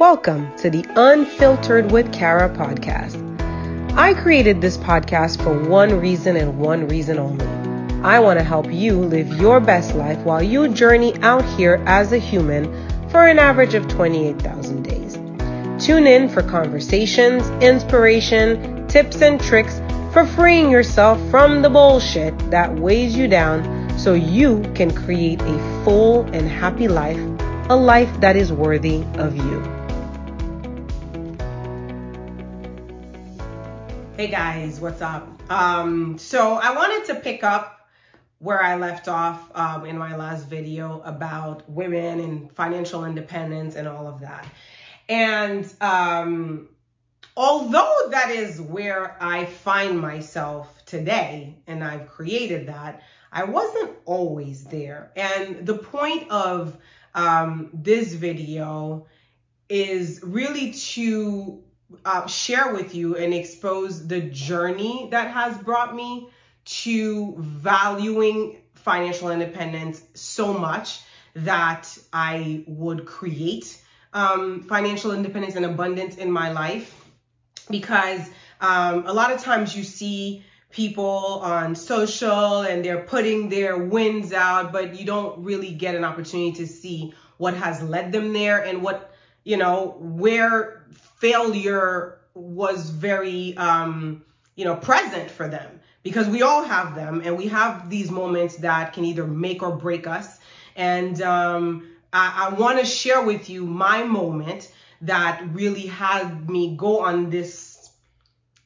Welcome to the Unfiltered with Kara podcast. I created this podcast for one reason and one reason only. I want to help you live your best life while you journey out here as a human for an average of 28,000 days. Tune in for conversations, inspiration, tips, and tricks for freeing yourself from the bullshit that weighs you down so you can create a full and happy life, a life that is worthy of you. Hey guys, what's up? Um, so I wanted to pick up where I left off um, in my last video about women and financial independence and all of that. And um, although that is where I find myself today, and I've created that, I wasn't always there. And the point of um, this video is really to uh, share with you and expose the journey that has brought me to valuing financial independence so much that I would create um, financial independence and abundance in my life. Because um, a lot of times you see people on social and they're putting their wins out, but you don't really get an opportunity to see what has led them there and what, you know, where failure was very, um, you know, present for them because we all have them and we have these moments that can either make or break us. And um, I, I want to share with you my moment that really had me go on this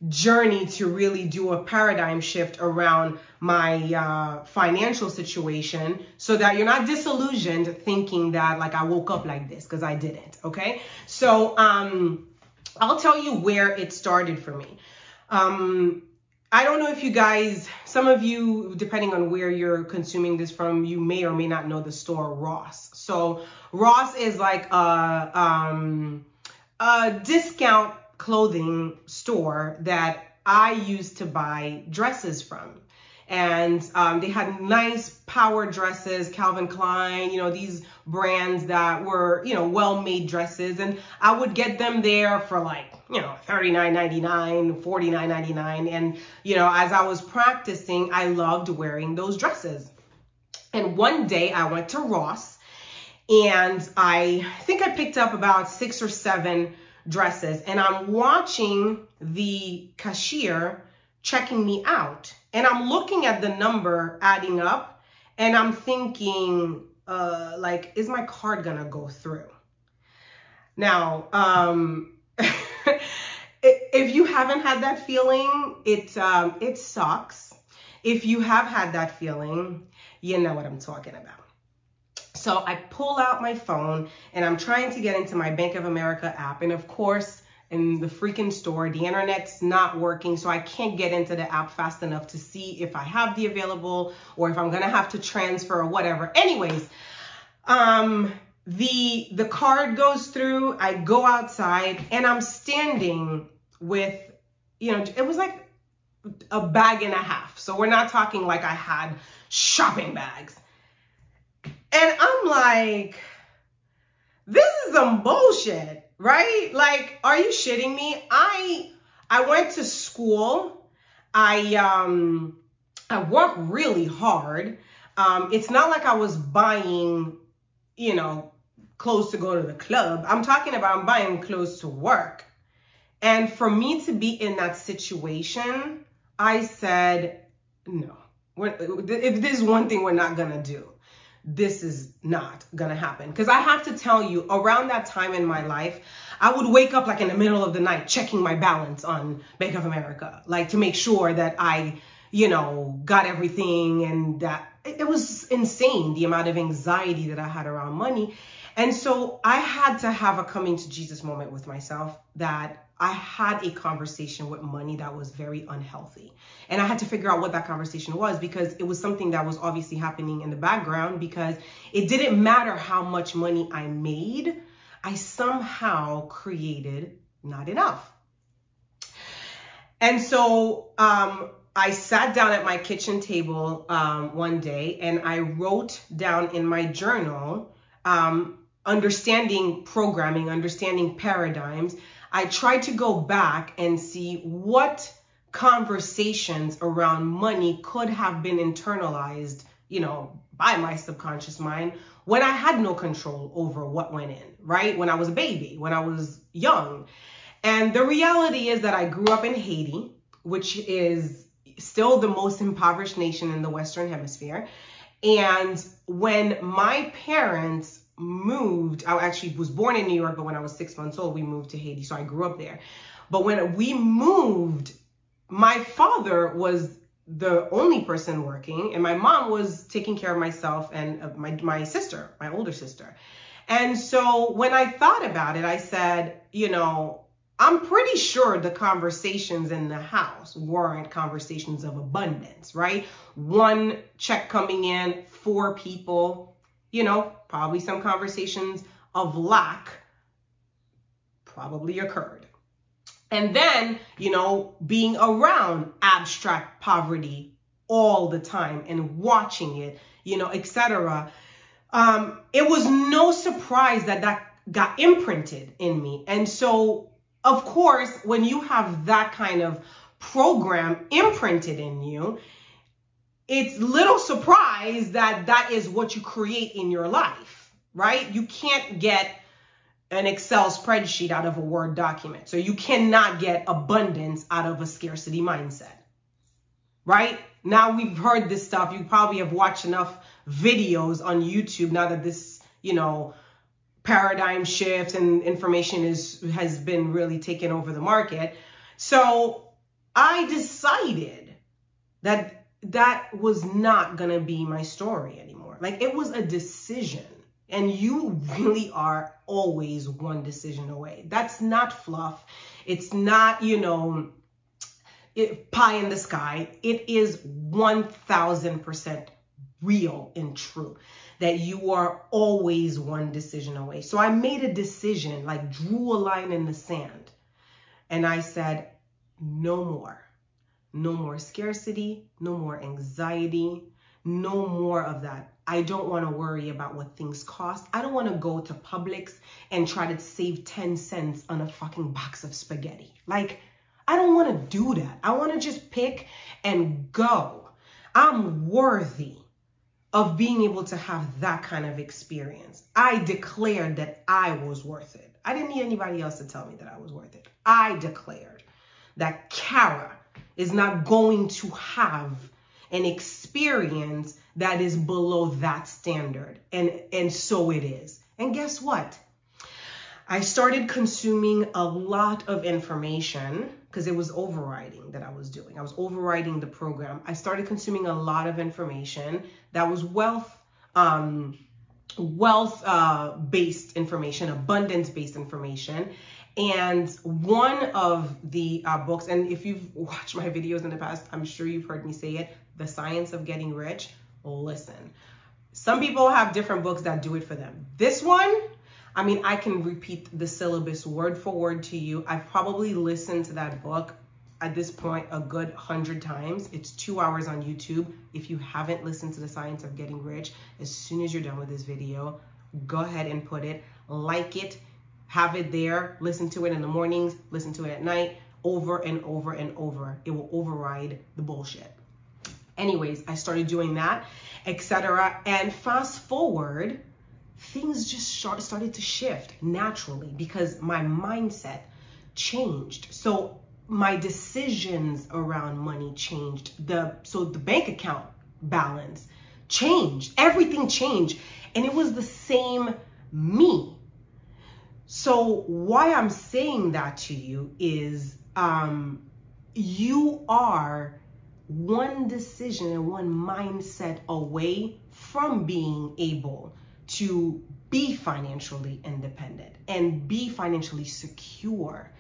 journey to really do a paradigm shift around my uh, financial situation so that you're not disillusioned thinking that like I woke up like this because I didn't. Okay. So, um, I'll tell you where it started for me. Um, I don't know if you guys, some of you, depending on where you're consuming this from, you may or may not know the store Ross. So Ross is like a, um, a discount clothing store that I used to buy dresses from. And um, they had nice power dresses, Calvin Klein, you know, these brands that were, you know, well-made dresses. And I would get them there for like, you know, $39.99, $49.99. And, you know, as I was practicing, I loved wearing those dresses. And one day I went to Ross and I think I picked up about six or seven dresses and I'm watching the cashier checking me out and I'm looking at the number adding up and I'm thinking, uh, like, is my card gonna go through? Now, um, if you haven't had that feeling, it, um, it sucks. If you have had that feeling, you know what I'm talking about. So I pull out my phone and I'm trying to get into my Bank of America app. And of course, in the freaking store, the internet's not working. So I can't get into the app fast enough to see if I have the available or if I'm going to have to transfer or whatever. Anyways, um, the, the card goes through. I go outside and I'm standing with, you know, it was like a bag and a half. So we're not talking like I had shopping bags. And I'm like, this is some bullshit, right? Like, are you shitting me? I I went to school. I um I worked really hard. Um, it's not like I was buying, you know, clothes to go to the club. I'm talking about I'm buying clothes to work. And for me to be in that situation, I said, no. If there's one thing we're not gonna do this is not gonna happen. Because I have to tell you, around that time in my life, I would wake up like in the middle of the night checking my balance on Bank of America, like to make sure that I, you know, got everything and that it, was insane the amount of anxiety that I had around money. And so I had to have a coming to Jesus moment with myself that I had a conversation with money that was very unhealthy. And I had to figure out what that conversation was because it was something that was obviously happening in the background because it didn't matter how much money I made, I somehow created not enough. And so um, I sat down at my kitchen table um, one day and I wrote down in my journal um, understanding programming, understanding paradigms, I tried to go back and see what conversations around money could have been internalized, you know, by my subconscious mind when I had no control over what went in, right? When I was a baby, when I was young. And the reality is that I grew up in Haiti, which is still the most impoverished nation in the Western Hemisphere. And when my parents moved, I actually was born in New York, but when I was six months old, we moved to Haiti. So I grew up there. But when we moved, my father was the only person working, and my mom was taking care of myself and uh, my, my sister, my older sister. And so when I thought about it, I said, you know, I'm pretty sure the conversations in the house weren't conversations of abundance, right? One check coming in, four people, you know, probably some conversations of lack probably occurred. And then, you know, being around abstract poverty all the time and watching it, you know, etc. Um, it was no surprise that that got imprinted in me. And so, of course, when you have that kind of program imprinted in you, it's little surprise that that is what you create in your life, right? You can't get an Excel spreadsheet out of a Word document. So you cannot get abundance out of a scarcity mindset, right? Now we've heard this stuff. You probably have watched enough videos on YouTube now that this, you know, paradigm shift and information is has been really taken over the market. So I decided that that was not going to be my story anymore. Like it was a decision and you really are always one decision away. That's not fluff. It's not, you know, it, pie in the sky. It is 1000% real and true that you are always one decision away. So I made a decision, like drew a line in the sand. And I said, no more. No more scarcity, no more anxiety, no more of that. I don't want to worry about what things cost. I don't want to go to Publix and try to save 10 cents on a fucking box of spaghetti. Like, I don't want to do that. I want to just pick and go. I'm worthy of being able to have that kind of experience. I declared that I was worth it. I didn't need anybody else to tell me that I was worth it. I declared that Kara is not going to have an experience that is below that standard. And, and so it is. And guess what? I started consuming a lot of information because it was overriding that I was doing. I was overriding the program. I started consuming a lot of information that was wealth, um, wealth uh, based information, abundance based information. And one of the uh, books, and if you've watched my videos in the past, I'm sure you've heard me say it, The Science of Getting Rich listen. Some people have different books that do it for them. This one, I mean, I can repeat the syllabus word for word to you. I've probably listened to that book at this point a good hundred times. It's two hours on YouTube. If you haven't listened to The Science of Getting Rich, as soon as you're done with this video, go ahead and put it, like it, have it there, listen to it in the mornings, listen to it at night, over and over and over. It will override the bullshit. Anyways, I started doing that, etc. And fast forward, things just started to shift naturally because my mindset changed. So my decisions around money changed. The so the bank account balance changed. Everything changed. And it was the same me. So why I'm saying that to you is um you are one decision and one mindset away from being able to be financially independent and be financially secure.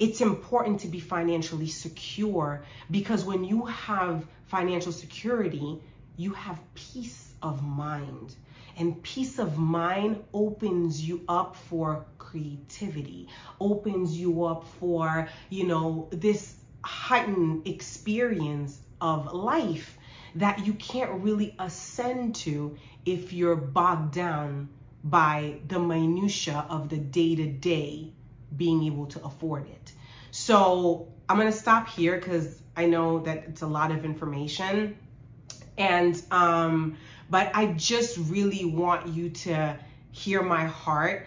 It's important to be financially secure because when you have financial security, you have peace of mind. And peace of mind opens you up for creativity, opens you up for, you know, this heightened experience of life that you can't really ascend to if you're bogged down by the minutia of the day to day being able to afford it. So I'm to stop here because I know that it's a lot of information. And, um, but I just really want you to hear my heart.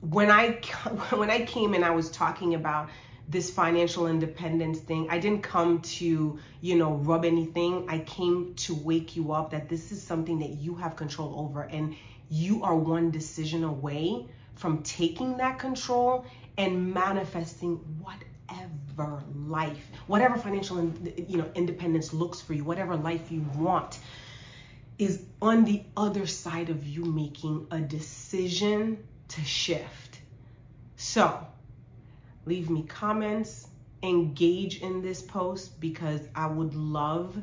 When I, when I came and I was talking about this financial independence thing, I didn't come to, you know, rub anything. I came to wake you up that this is something that you have control over and you are one decision away from taking that control and manifesting whatever life, whatever financial you know independence looks for you, whatever life you want is on the other side of you making a decision to shift. So, leave me comments, engage in this post because I would love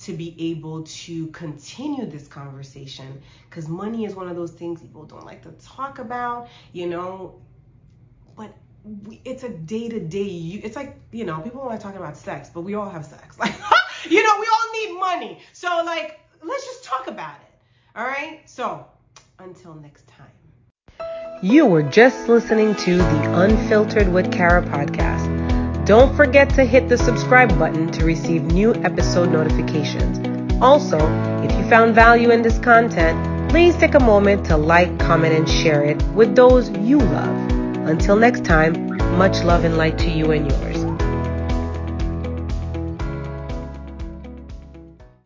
to be able to continue this conversation because money is one of those things people don't like to talk about, you know, but we, it's a day to day. It's like, you know, people are talking about sex, but we all have sex. Like, you know, we all need money. So, like, let's just talk about it. All right. So, until next time. You were just listening to the Unfiltered with Kara podcast. Don't forget to hit the subscribe button to receive new episode notifications. Also, if you found value in this content, please take a moment to like, comment, and share it with those you love. Until next time, much love and light to you and yours.